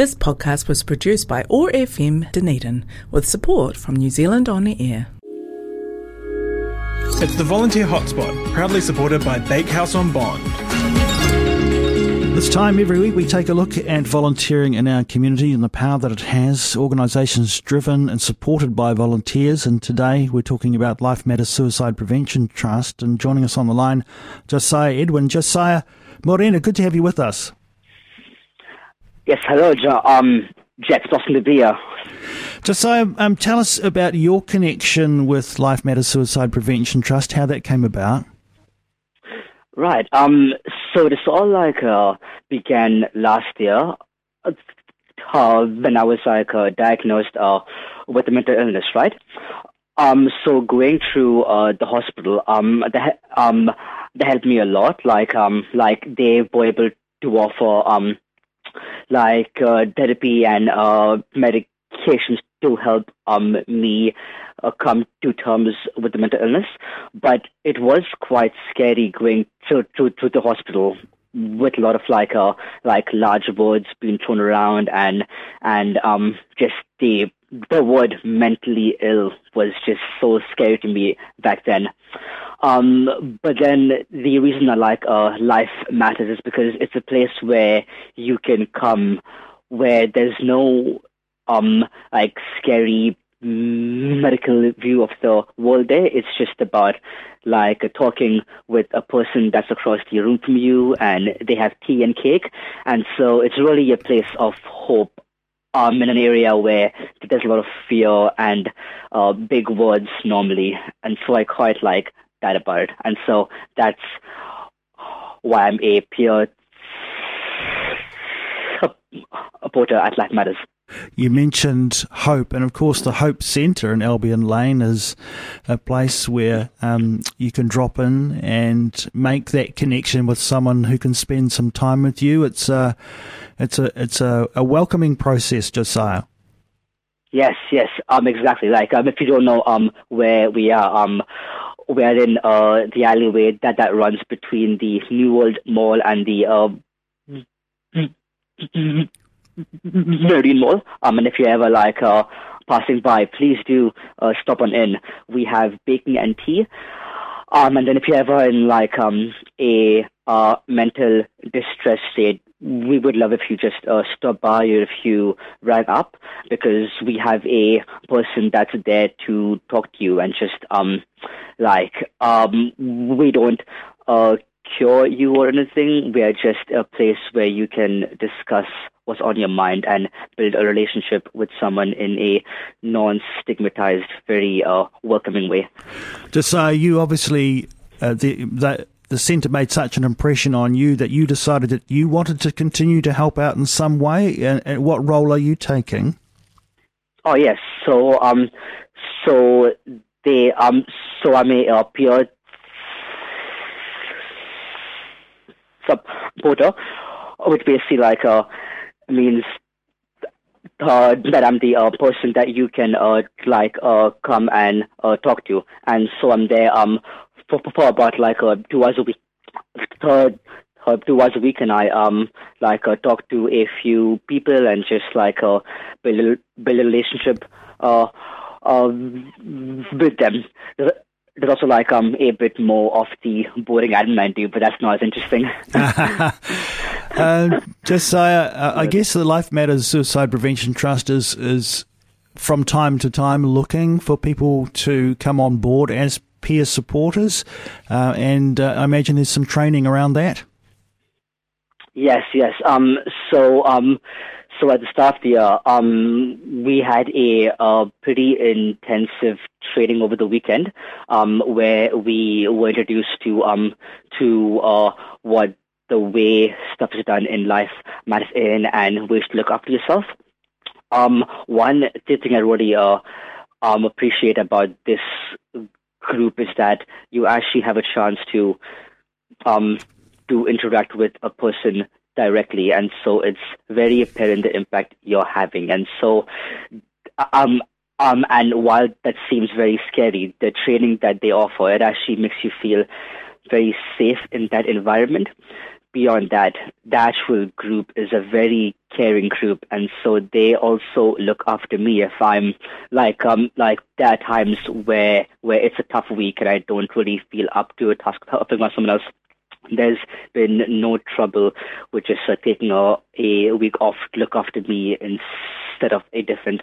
This podcast was produced by OAR FM Dunedin with support from New Zealand On Air. It's the Volunteer Hotspot, proudly supported by Bakehouse on Bond. This time every week we take a look at volunteering in our community and the power that it has. Organisations driven and supported by volunteers. And today we're talking about Life Matters Suicide Prevention Trust. And joining us on the line, Josiah Edwin. Josiah Morena, good to have you with us. Yes, hello, jo- um, Jack. It's awesome to be here. Josiah, um, tell us about your connection with Life Matters Suicide Prevention Trust, how that came about. Right. Um. So this all like uh, began last year, uh, when I was like uh, diagnosed uh, with a mental illness. Right. Um. So going through uh, the hospital, um, they um, they helped me a lot. Like um, like they were able to offer um, like uh, therapy and uh, medications to help um me uh, come to terms with the mental illness, but it was quite scary going to to, to the hospital with a lot of like uh like large words being thrown around and and um just the the word mentally ill was just so scary to me back then. Um, but then the reason I like uh, Life Matters is because it's a place where you can come where there's no um like scary medical view of the world there. It's just about like talking with a person that's across the room from you and they have tea and cake. And so it's really a place of hope um, in an area where there's a lot of fear and uh, big words normally. And so I quite like that about. And so that's why I'm a peer supporter at Life Matters. You mentioned Hope, and of course, the Hope Centre in Albion Lane is a place where um, you can drop in and make that connection with someone who can spend some time with you. It's a, it's a, it's a, a welcoming process, Josiah. Yes, yes, um, exactly. Like, um, if you don't know, um, where we are, um, we're in uh the alleyway that that runs between the New World Mall and the uh Marine Mall. Um, and if you're ever like uh, passing by, please do uh, stop on in. We have baking and tea. Um, and then if you're ever in like um, a uh, mental distress state, we would love if you just uh, stop by or if you rang up because we have a person that's there to talk to you and just um like um we don't uh cure you or anything. We are just a place where you can discuss what's on your mind and build a relationship with someone in a non-stigmatized, very uh, welcoming way. Uh, you obviously uh, the the the centre made such an impression on you that you decided that you wanted to continue to help out in some way. And, and what role are you taking? Oh yes, so um, so they um, so I'm a uh, peer supporter, which basically like uh means uh, that I'm the uh, person that you can uh, like uh, come and uh, talk to, and so I'm there um for, for about like uh, two hours a week. Uh, uh, two hours a week, and I um like uh, talk to a few people and just like uh, build a, build a relationship uh, uh with them. There's also like um a bit more of the boring admin I do, but that's not as interesting. uh, Josiah, uh, I guess the Life Matters Suicide Prevention Trust is is from time to time looking for people to come on board as peer supporters, uh, and uh, I imagine there's some training around that. Yes, yes. Um, so um, so at the start of the year, um, we had a uh, pretty intensive training over the weekend, um, where we were introduced to um to uh what the way stuff is done in life matters in and ways to look after yourself. Um, one thing I really uh, um, appreciate about this group is that you actually have a chance to um, to interact with a person directly, and so it's very apparent the impact you're having. And so, um, um, and while that seems very scary, the training that they offer it actually makes you feel very safe in that environment beyond that, actual group is a very caring group, and so they also look after me if I'm like um like there are times where where it's a tough week and I don't really feel up to a task helping someone else. There's been no trouble with just uh, taking a, a week off to look after me instead of a different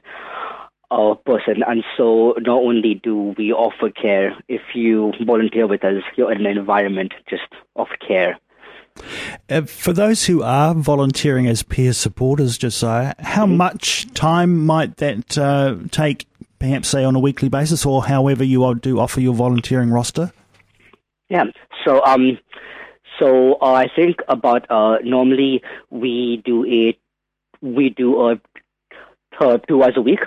uh, person. And so not only do we offer care, if you volunteer with us, you're in an environment just of care. Uh, for those who are volunteering as peer supporters, Josiah, how mm-hmm. much time might that uh, take, perhaps say on a weekly basis, or however you do offer your volunteering roster? Yeah, so um, so uh, I think about uh, normally we do a we do a two hours a week.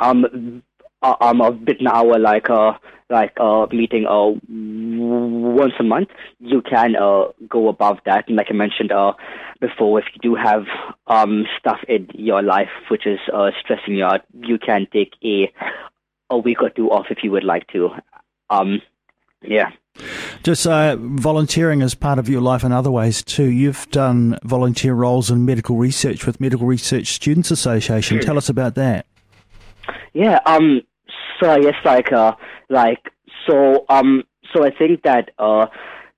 Um, um, a bit an hour like uh like uh meeting uh once a month. You can uh go above that, and like I mentioned uh before, if you do have um stuff in your life which is uh stressing you out, you can take a a week or two off if you would like to. Um, yeah. Just uh, volunteering as part of your life in other ways too. You've done volunteer roles in medical research with Medical Research Students Association. Tell us about that. Yeah. Um. So I guess like uh like so um so I think that uh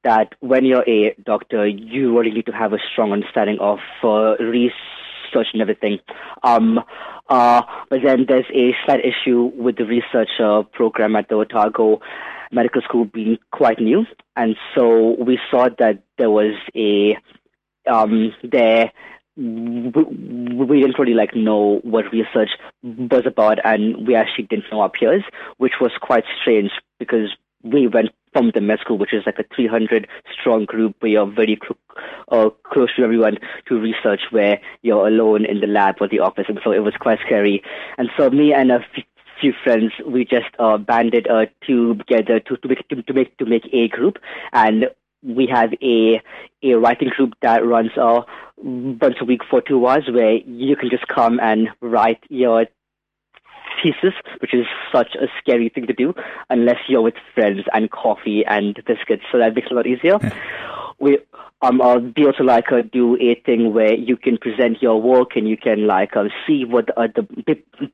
that when you're a doctor, you really need to have a strong understanding of uh, research and everything. Um. Uh. But then there's a slight issue with the research uh, program at the Otago medical school being quite new, and so we saw that there was a um, there we didn't really like know what research was about, and we actually didn't know our peers, which was quite strange because we went from the med school, which is like a 300 strong group where you're very uh, close to everyone, to research where you're alone in the lab or the office, and so it was quite scary. And so me and a few friends, we just uh, banded uh, together to, to make to, to make to make a group, and we have a a writing group that runs a once a week for two hours, where you can just come and write your thesis, which is such a scary thing to do unless you're with friends and coffee and biscuits. So that makes it a lot easier. we um uh, be also like uh, do a thing where you can present your work and you can like uh, see what uh, the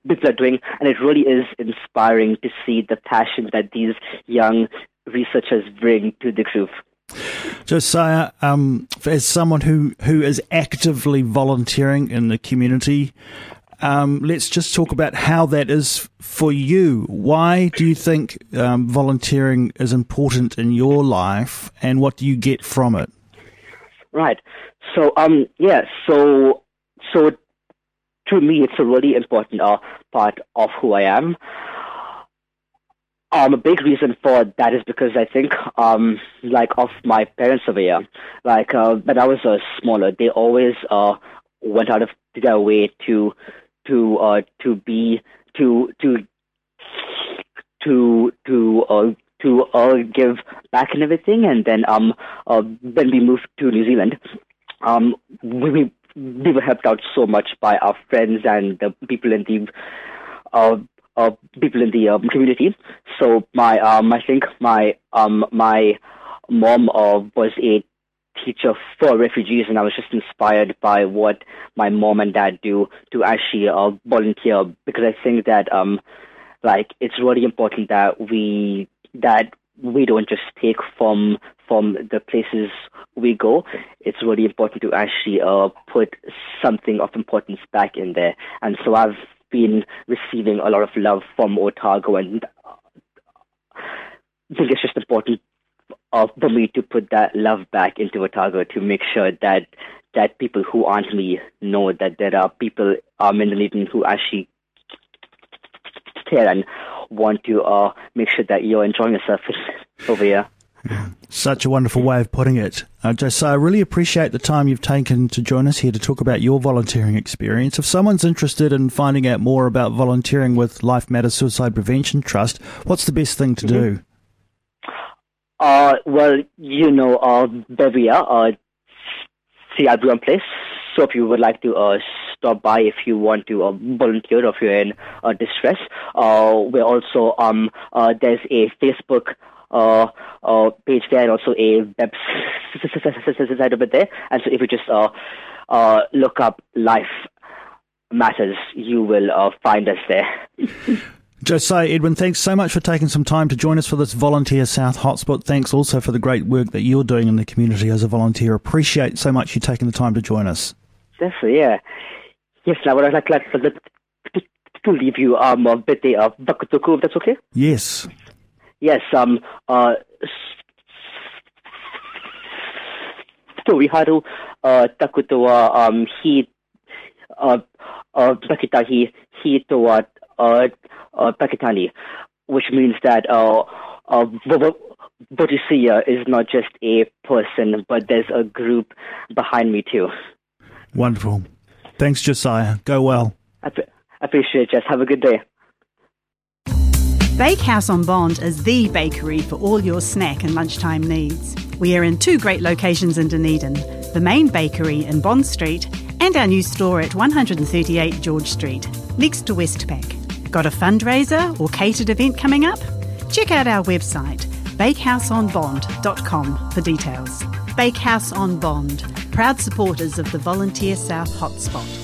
people are doing, and it really is inspiring to see the passion that these young researchers bring to the group. Josiah, um, as someone who, who is actively volunteering in the community, um, let's just talk about how that is for you. Why do you think um, volunteering is important in your life, and what do you get from it? Right. So, um, yeah. So, so to me, it's a really important uh, part of who I am. Um, a big reason for that is because I think, um, like, of my parents over here, like, uh, when I was uh, smaller, they always uh, went out of their way to to uh, to be to to to to uh, to uh, give back and everything, and then um uh, when we moved to New Zealand, um we we were helped out so much by our friends and the people in the uh, uh people in the um, community. So my um I think my um my mom uh, was a teacher for refugees, and I was just inspired by what my mom and dad do to actually uh, volunteer because I think that um, like it's really important that we that we don't just take from from the places we go. It's really important to actually uh, put something of importance back in there, and so I've been receiving a lot of love from Otago, and I think it's just important uh, for me to put that love back into Otago to make sure that that people who aren't me know that there are people um, in Dunedin who actually care and want to uh, make sure that you're enjoying yourself over here. Such a wonderful way of putting it. Uh, Josiah, I really appreciate the time you've taken to join us here to talk about your volunteering experience. If someone's interested in finding out more about volunteering with Life Matters Suicide Prevention Trust, what's the best thing to mm-hmm. do? Uh, well, you know, uh, Beria, uh, CRB place. So if you would like to uh, stop by, if you want to uh, volunteer, or if you're in uh, distress, uh, we're also um uh, there's a Facebook uh, uh, page there and also a website over there. And so if you just uh, uh, look up Life Matters. You will uh, find us there. Josiah Edwin, thanks so much for taking some time to join us for this Volunteer South Hotspot. Thanks also for the great work that you're doing in the community as a volunteer. Appreciate so much you taking the time to join us. Definitely, yeah. Yes, now I would like, like to leave you um, a bit of whakataukī, if that's okay? Yes. Yes, um, uh, story haru uh, takutua um, hi uh, uh, takitahi hi toa uh, uh, takitini, which means that uh, uh, Bodhisattva is not just a person, but there's a group behind me too. Wonderful. Thanks, Josiah. Go well. I, I appreciate it, Jess. Have a good day. Bakehouse on Bond is the bakery for all your snack and lunchtime needs. We are in two great locations in Dunedin the main bakery in Bond Street and our new store at 138 George Street, next to Westpac. Got a fundraiser or catered event coming up? Check out our website, bakehouseonbond.com, for details. Bakehouse on Bond, proud supporters of the Volunteer South Hotspot.